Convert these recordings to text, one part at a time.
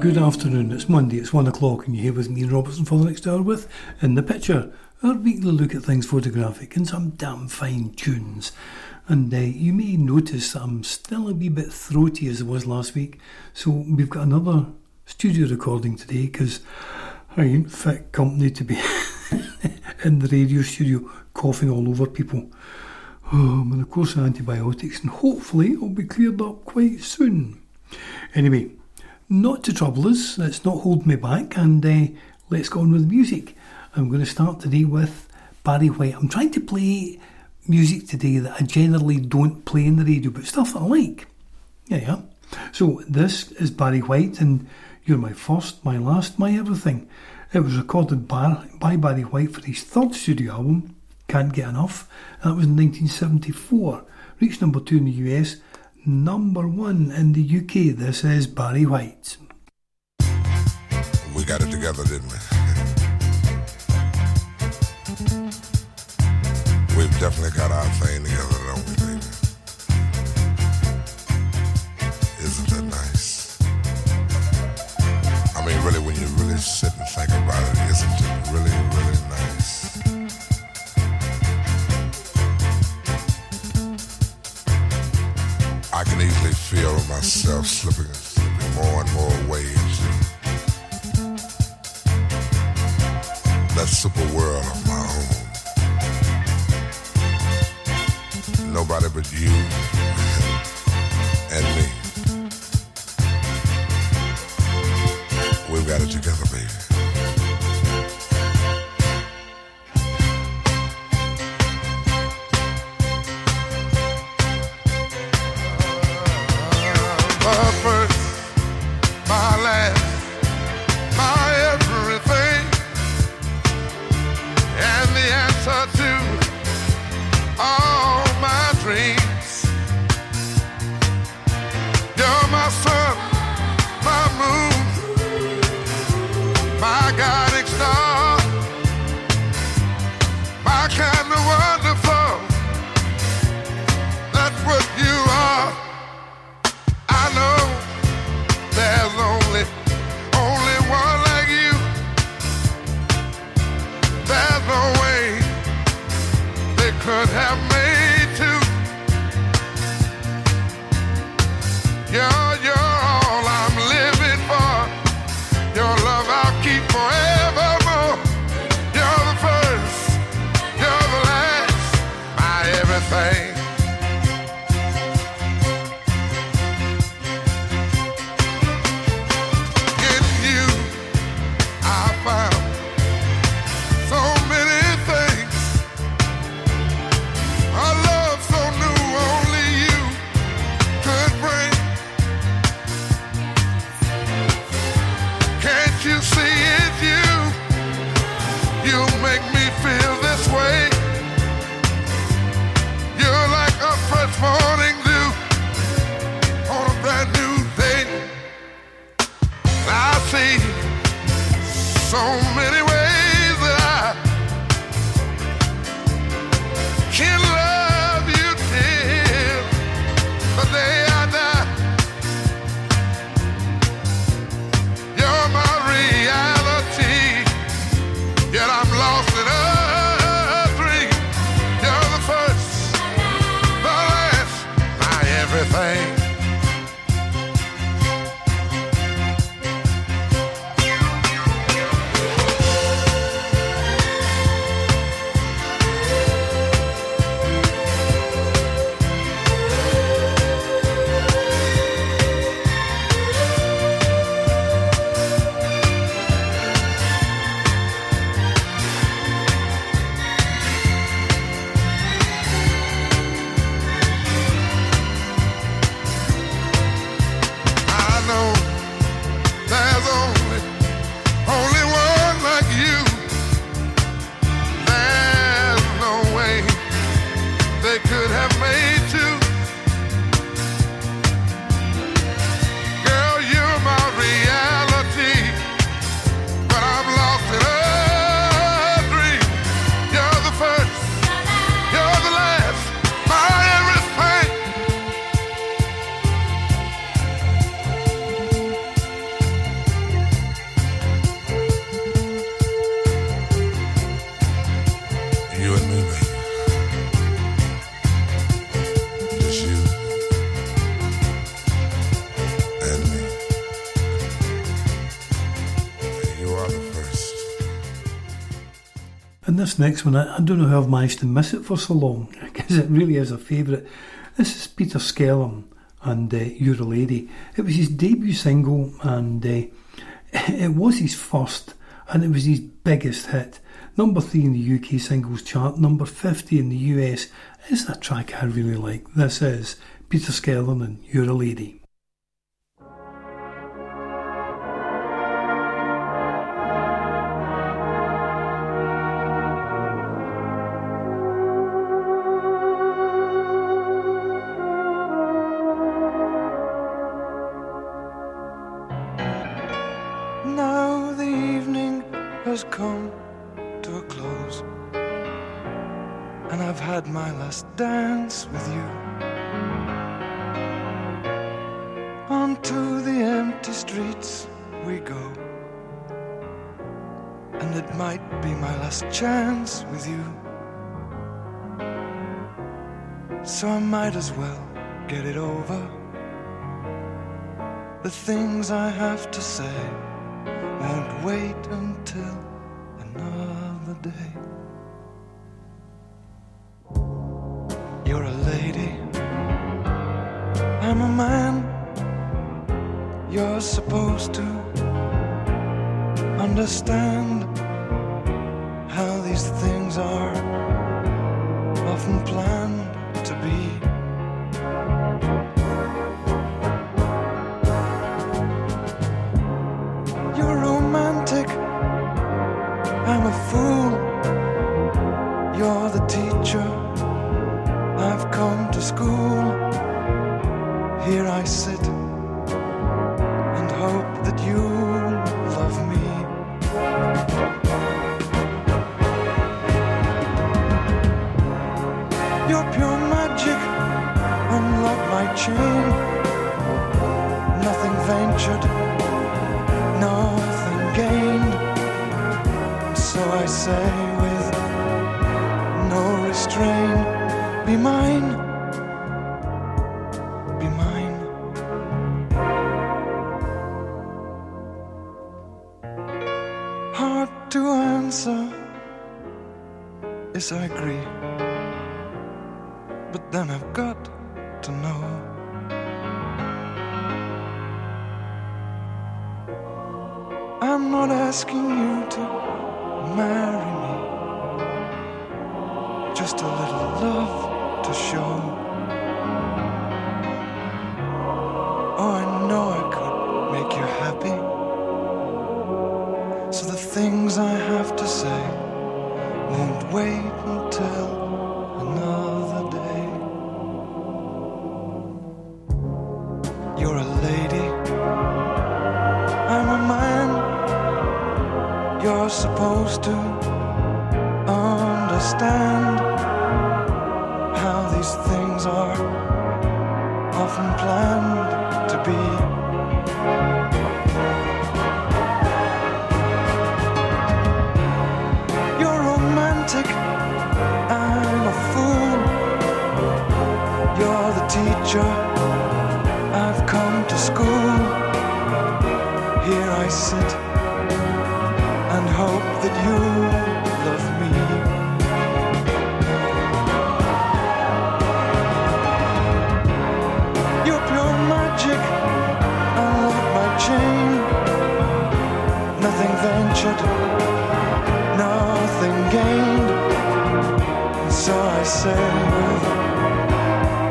good afternoon. It's Monday, it's one o'clock, and you're here with me Ian Robertson for the next hour with In the Picture, our weekly look at things photographic and some damn fine tunes. And uh, you may notice I'm still a wee bit throaty as I was last week, so we've got another studio recording today because I ain't fit company to be in the radio studio coughing all over people. Oh, I'm course antibiotics, and hopefully it'll be cleared up quite soon. Anyway, not to trouble us, let's not hold me back, and uh, let's go on with the music. I'm going to start today with Barry White. I'm trying to play music today that I generally don't play in the radio, but stuff that I like. Yeah, yeah. So this is Barry White, and you're my first, my last, my everything. It was recorded by, by Barry White for his third studio album, Can't Get Enough. That was in 1974. Reached number two in the US number one in the UK. This is Barry White. We got it together, didn't we? We've definitely got our thing together, don't we, baby? Isn't that nice? I mean, really, when you really sit and think about it, isn't it really, really I can easily feel myself slipping, slipping more and more into that super world of my own. Nobody but you and me. We've got it together, baby. Next one, I, I don't know how I've managed to miss it for so long because it really is a favourite. This is Peter Skellern and uh, You're a Lady. It was his debut single and uh, it was his first and it was his biggest hit. Number three in the UK singles chart, number 50 in the US. It's a track I really like. This is Peter Skellern and You're a Lady. You're supposed to understand how these things are say with no restraint, be mine.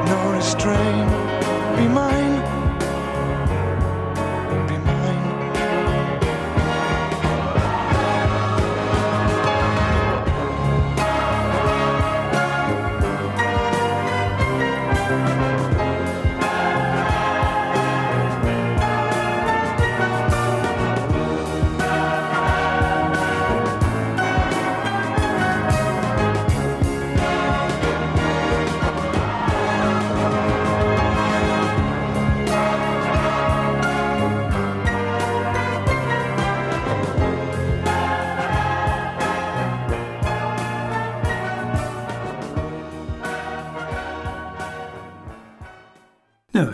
no restraint.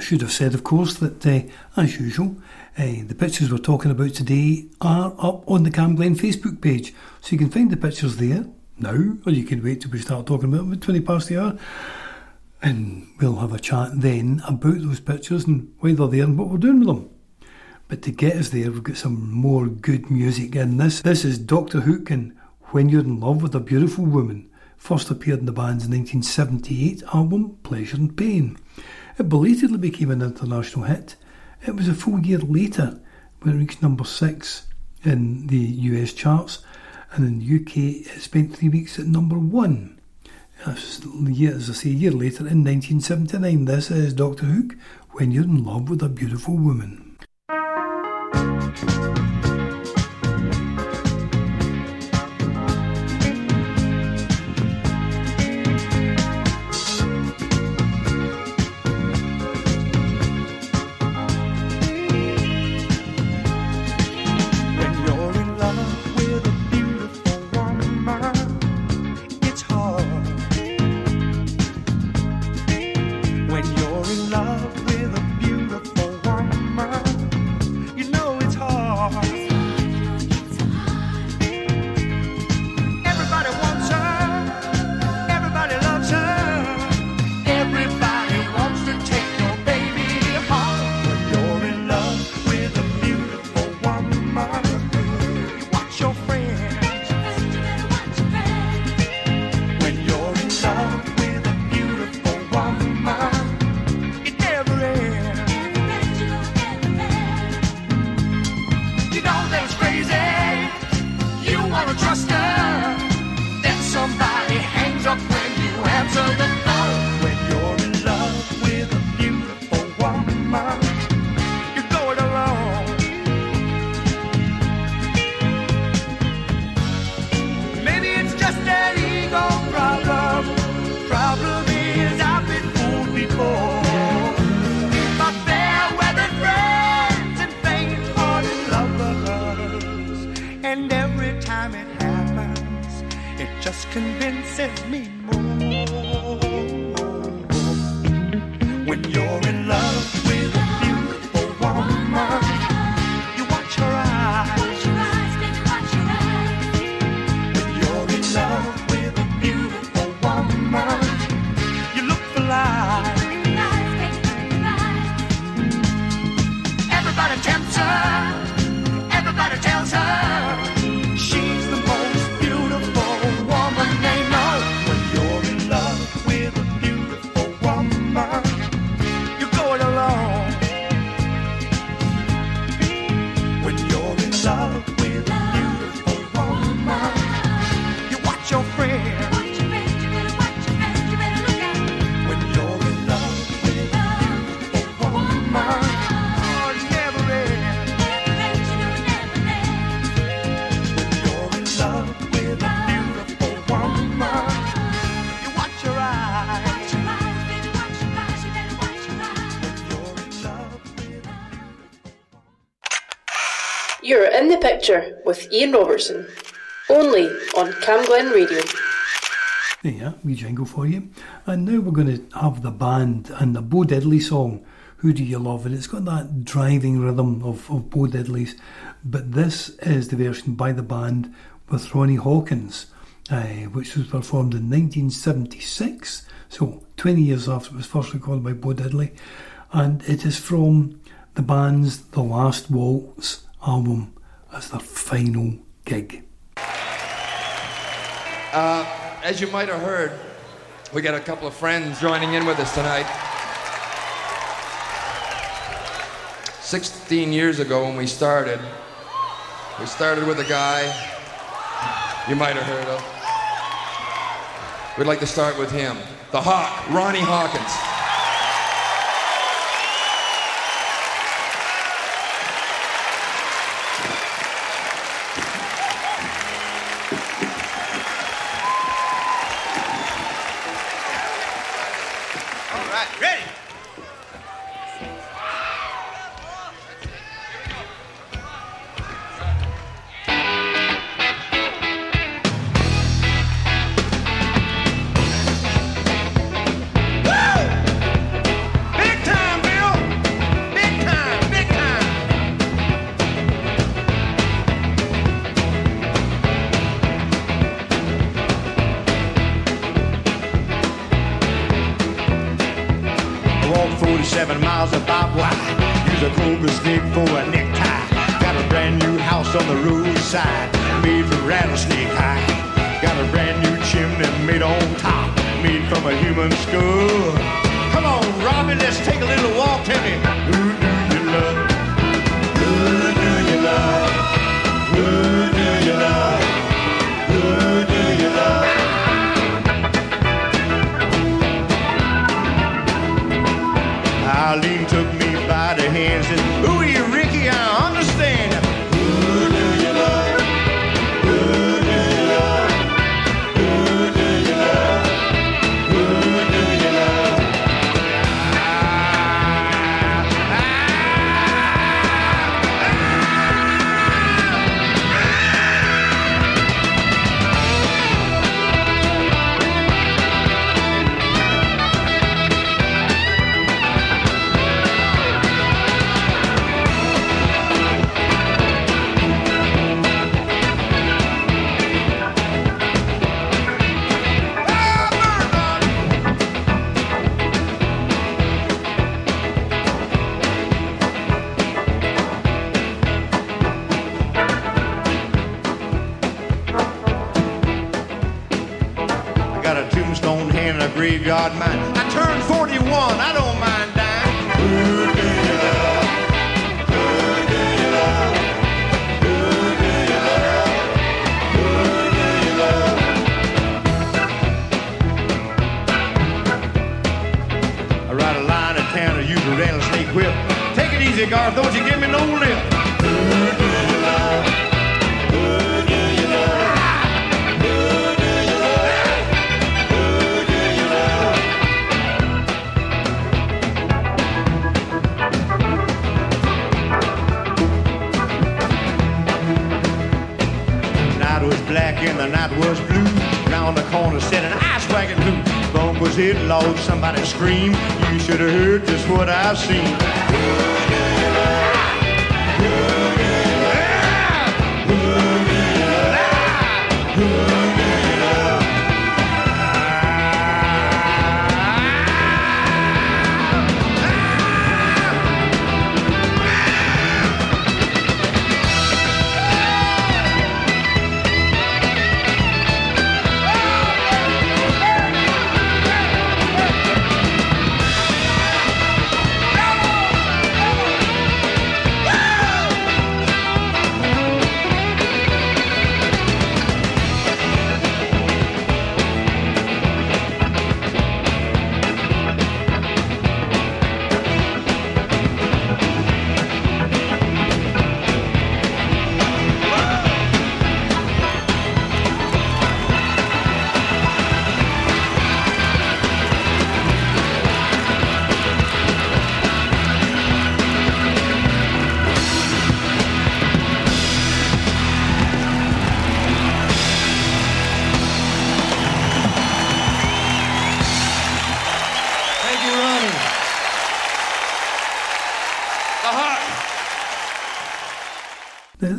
Should have said, of course, that uh, as usual, uh, the pictures we're talking about today are up on the Cam Glen Facebook page, so you can find the pictures there. now, or you can wait till we start talking about them at 20 past the hour. And we'll have a chat then about those pictures and why they're there and what we're doing with them. But to get us there, we've got some more good music in this. This is Dr. Hook and When You're in Love with a Beautiful Woman. First appeared in the band's 1978 album Pleasure and Pain. It belatedly became an international hit. It was a full year later when it reached number six in the US charts, and in the UK it spent three weeks at number one. As, I say, a year later in 1979, this is Doctor Hook when you're in love with a beautiful woman. With Ian Robertson, only on Camglen Radio. There, we jingle for you. And now we're going to have the band and the Bo Diddley song, Who Do You Love? And it's got that driving rhythm of, of Bo Diddley's. But this is the version by the band with Ronnie Hawkins, uh, which was performed in 1976, so 20 years after it was first recorded by Bo Diddley. And it is from the band's The Last Waltz album as the final gig. Uh, as you might have heard, we got a couple of friends joining in with us tonight. 16 years ago when we started, we started with a guy you might have heard of. We'd like to start with him, the Hawk, Ronnie Hawkins. Mind. I turned 41, I don't mind dying. I ride a line in town and use a rattlesnake whip. Take it easy, Garth, don't you give me no lip. And the night was blue. Round the corner said an ice wagon blue. Bump was hit, loud, somebody screamed. You should have heard just what I've seen.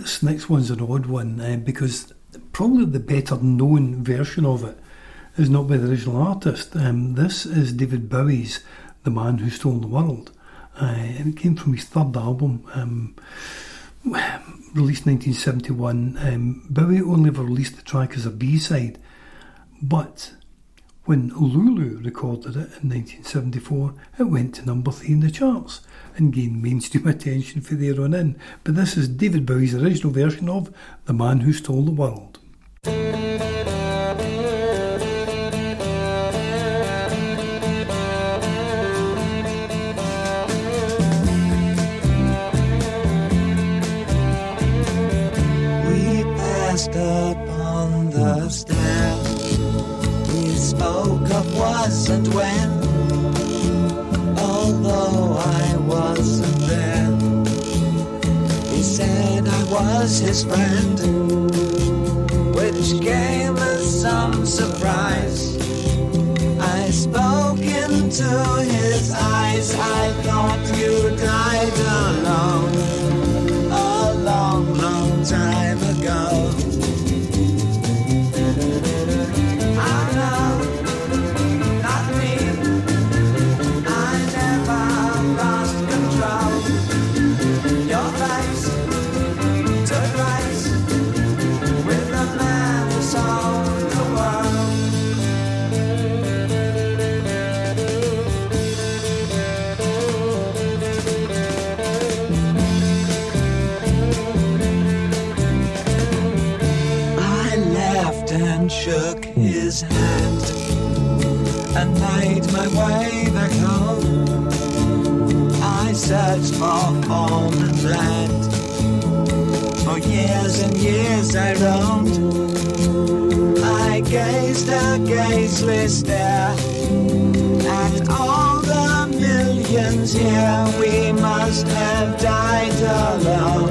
This next one's an odd one uh, because probably the better known version of it is not by the original artist. Um, this is David Bowie's The Man Who Sold the World. Uh, and it came from his third album, um, released 1971. Um, Bowie only ever released the track as a B side, but when Lulu recorded it in 1974, it went to number three in the charts and gained mainstream attention for their on in. But this is David Bowie's original version of The Man Who Sold the World. Was his friend, which came as some surprise. I spoke into his eyes. I thought you died alone my way back home. I searched for home and land. For years and years I roamed. I gazed a gazeless stare at all the millions here. We must have died alone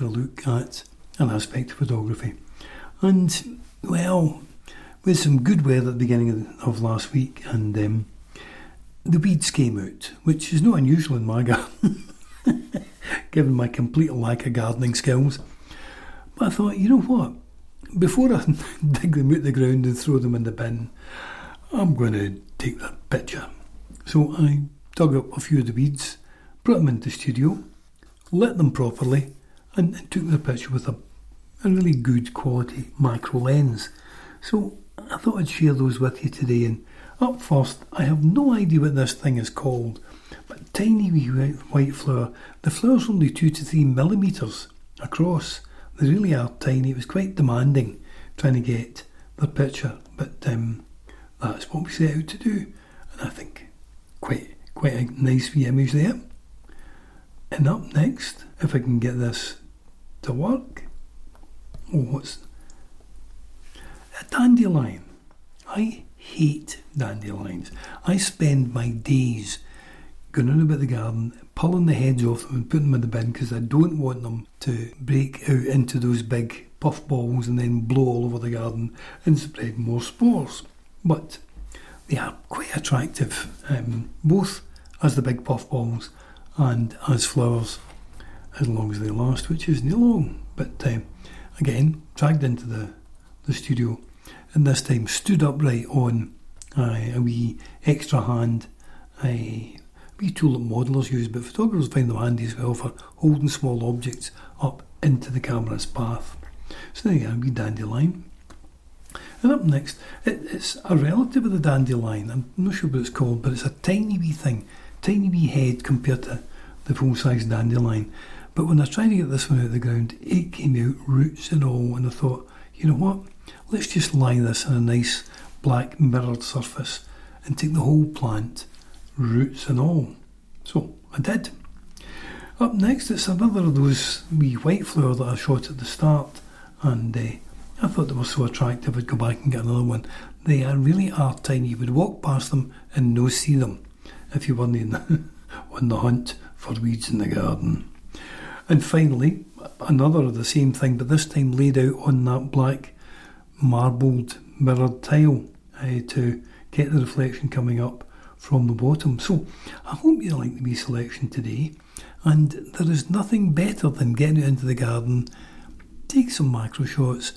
for a look at an aspect of photography. And, well, with some good weather at the beginning of, last week, and um, the weeds came out, which is not unusual in my garden, given my complete lack of gardening skills. But I thought, you know what? Before I dig them out the ground and throw them in the bin, I'm going to take that picture. So I dug up a few of the weeds, brought them into the studio, lit them properly, and, took the picture with a, a really good quality macro lens. So I thought I'd share those with you today. And up first, I have no idea what this thing is called, but tiny wee white, white flower. The flower's only two to three millimetres across. They really are tiny. It was quite demanding trying to get the picture, but um, that's what we set out to do. And I think quite quite a nice wee image there. And up next, if I can get this to work, oh, what's a dandelion? I hate dandelions. I spend my days going about the garden, pulling the heads off them and putting them in the bin because I don't want them to break out into those big puff balls and then blow all over the garden and spread more spores. But they are quite attractive, um, both as the big puff balls and as flowers, as long as they last, which isn't long. But uh, again, dragged into the, the studio, and this time stood upright on uh, a wee extra hand, a wee tool that modelers use, but photographers find them handy as well for holding small objects up into the camera's path. So there you go, a wee dandelion. And up next, it, it's a relative of the dandelion. I'm not sure what it's called, but it's a tiny wee thing, tiny wee head compared to the full size dandelion. But when I was trying to get this one out of the ground, it came out roots and all, and I thought, you know what? let's just lie this on a nice black mirrored surface and take the whole plant, roots and all. So I did. Up next, it's another of those wee white flower that I shot at the start, and uh, I thought they were so attractive I'd go back and get another one. They are really are tiny. You would walk past them and no see them if you weren't in on the hunt for weeds in the garden. And finally, another of the same thing, but this time laid out on that black marbled mirrored tile uh, to get the reflection coming up from the bottom. So I hope you like the wee selection today. And there is nothing better than getting into the garden, take some macro shots.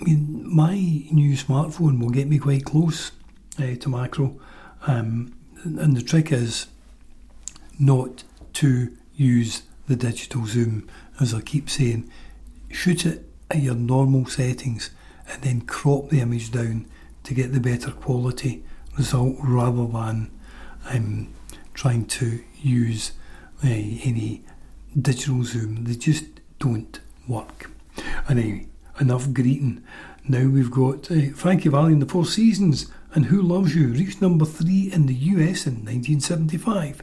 I mean, my new smartphone will get me quite close uh, to macro. Um, and the trick is not to use the digital zoom, as I keep saying. Shoot it at your normal settings and then crop the image down to get the better quality result rather than um, trying to use uh, any digital zoom. They just don't work. Anyway, enough greeting. Now we've got uh, Frankie Valli in the Four Seasons and Who Loves You reached number three in the US in 1975.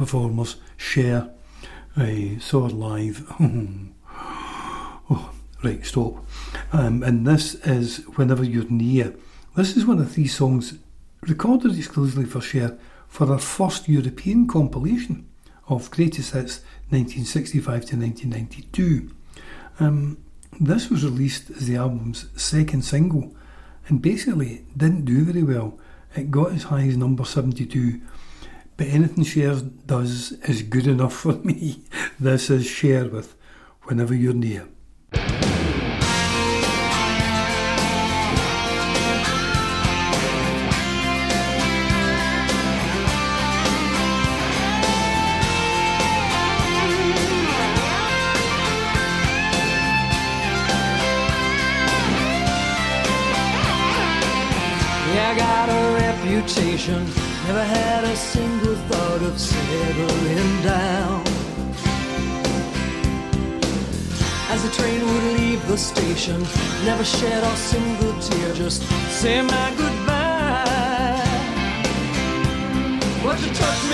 performers, share a saw live. oh, right, stop. Um, and this is Whenever You're Near. This is one of three songs recorded exclusively for Cher for her first European compilation of Greatest Hits 1965 to 1992. Um, this was released as the album's second single and basically didn't do very well. It got as high as number 72, but anything Cher does is good enough for me. This is Cher with Whenever You're Near. Never had As the train would leave the station, never shed a single tear, just say my goodbye. But you touched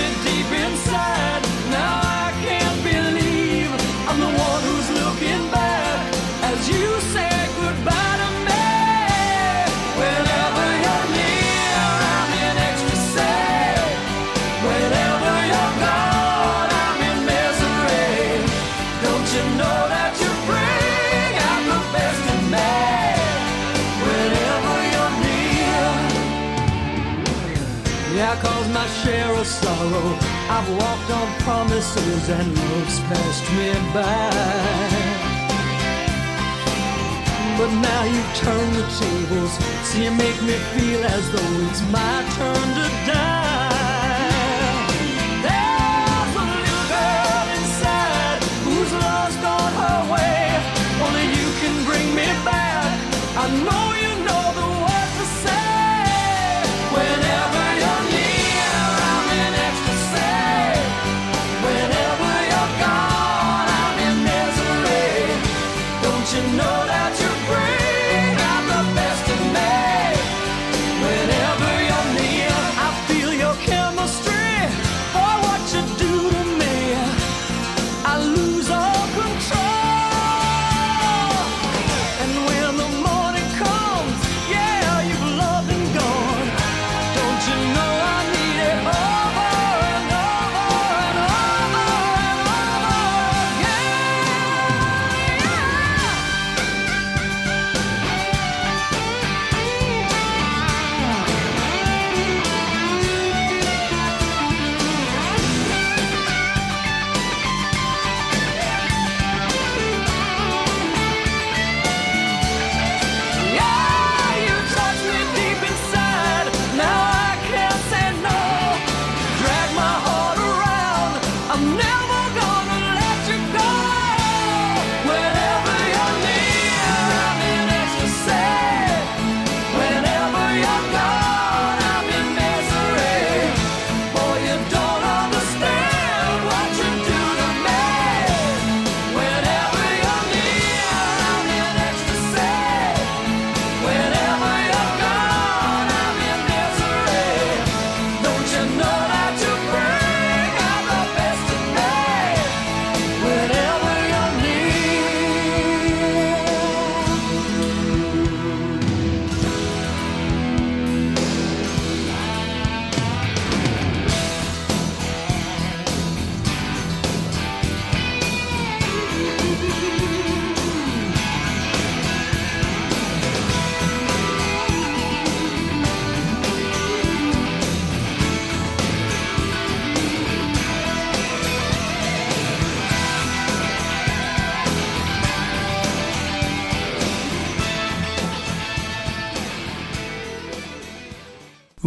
I've walked on promises and love's passed me by. But now you've the tables, so you make me feel as though it's my turn to die. There's a little girl inside her way. Only you can bring me back. I know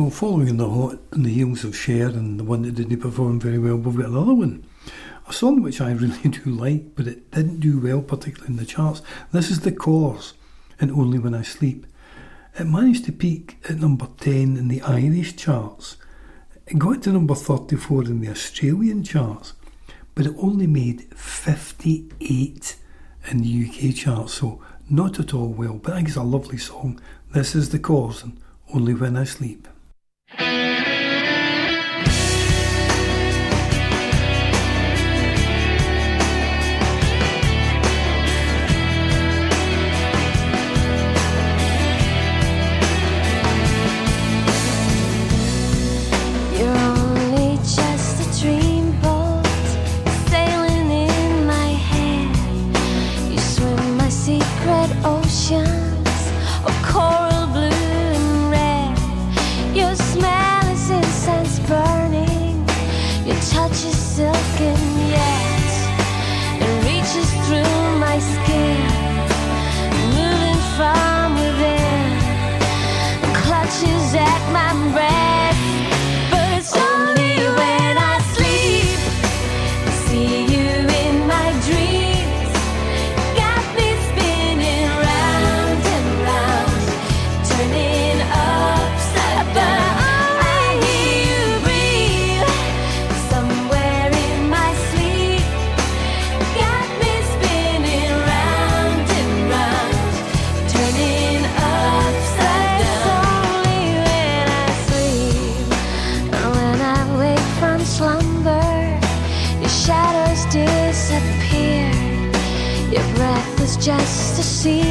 Well, following in the hot in the heels of Cher and the one that didn't perform very well, we've got another one. A song which I really do like, but it didn't do well, particularly in the charts. This is The Corrs, and Only When I Sleep. It managed to peak at number 10 in the Irish charts. It got to number 34 in the Australian charts, but it only made 58 in the UK charts, so not at all well. But I think it's a lovely song. This is The Corrs, and Only When I Sleep. Just a sea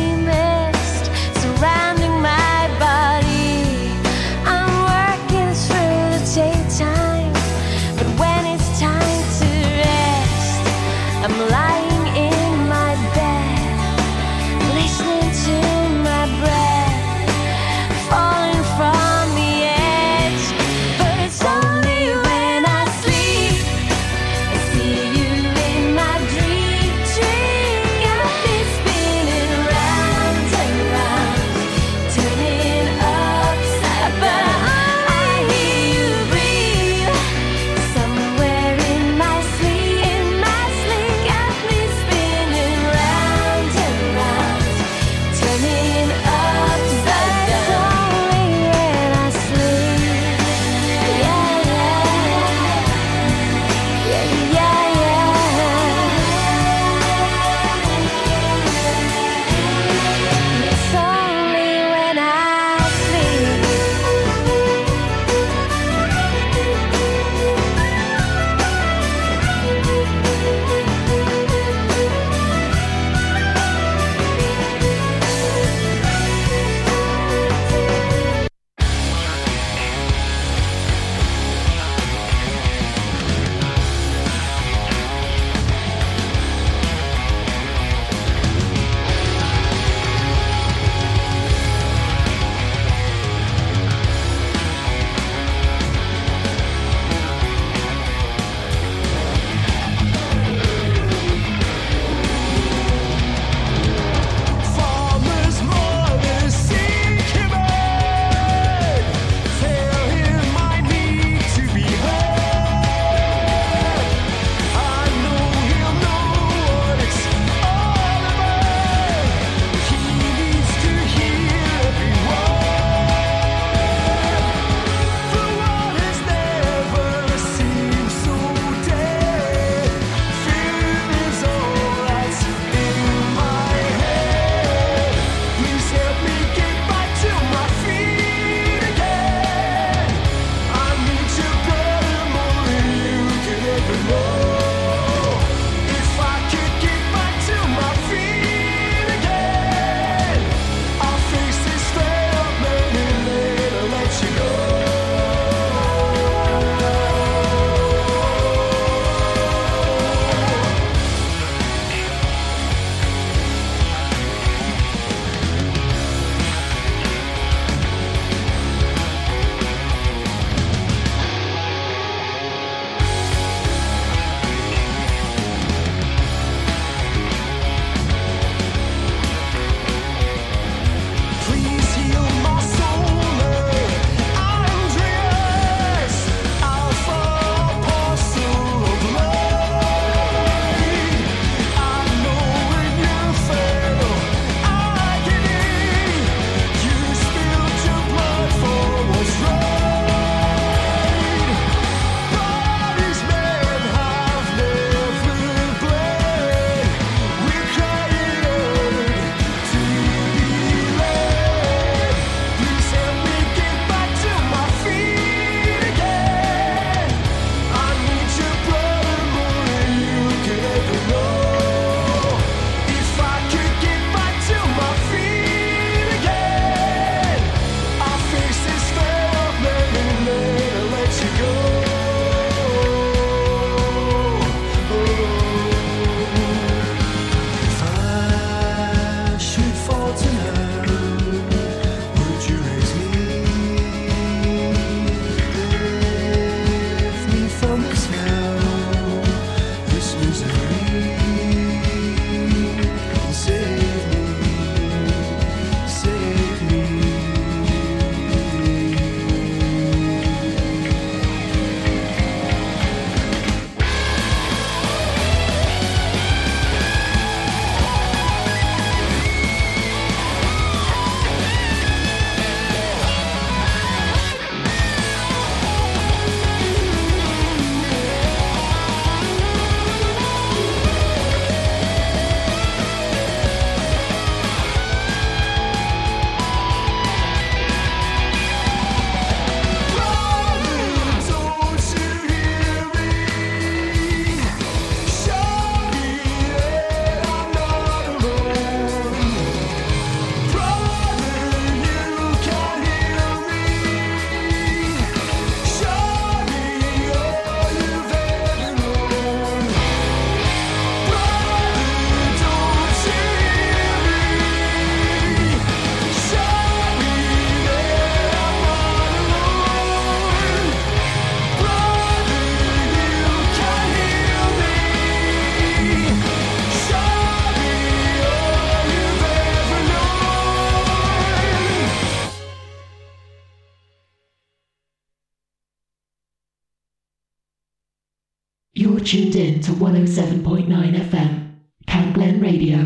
tuned in to 107.9 FM, Camglen Radio.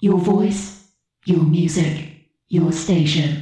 Your voice, your music, your station.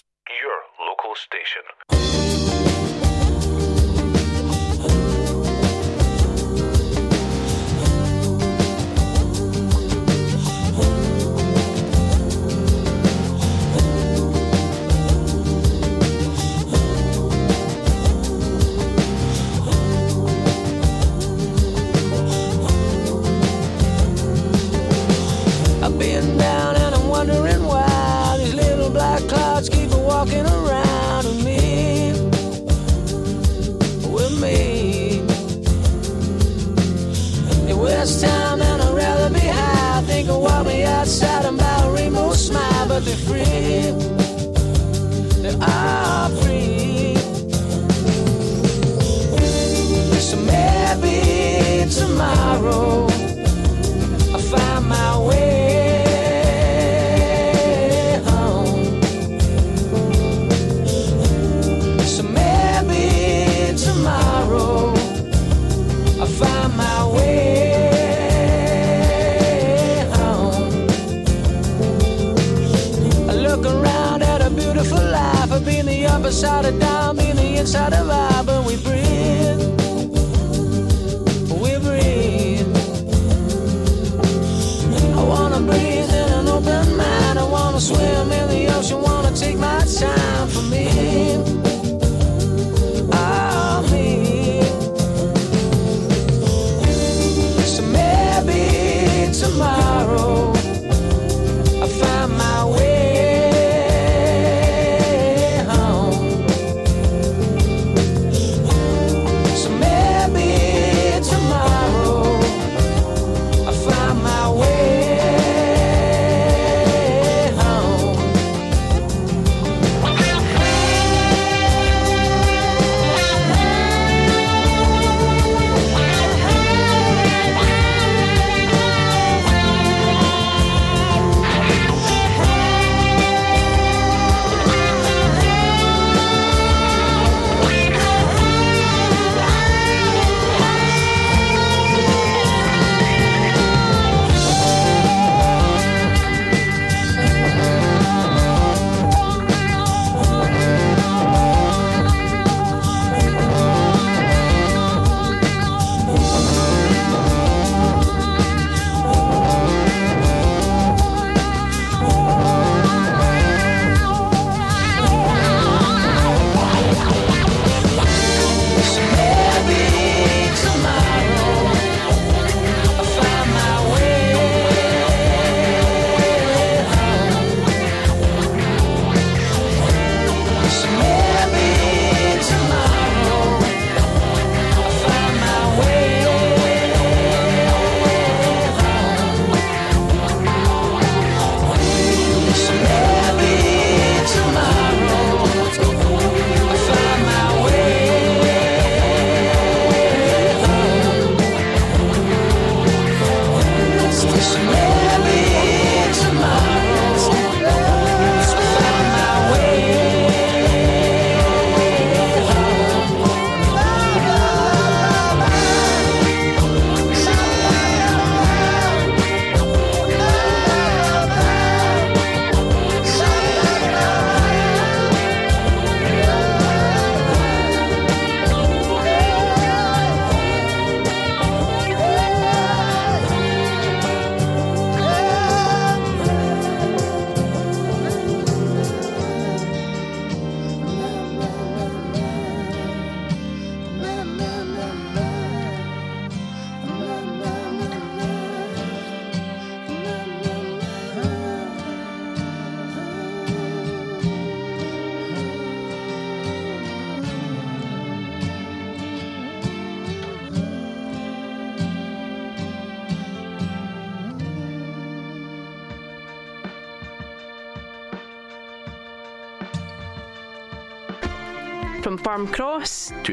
inside of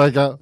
they go,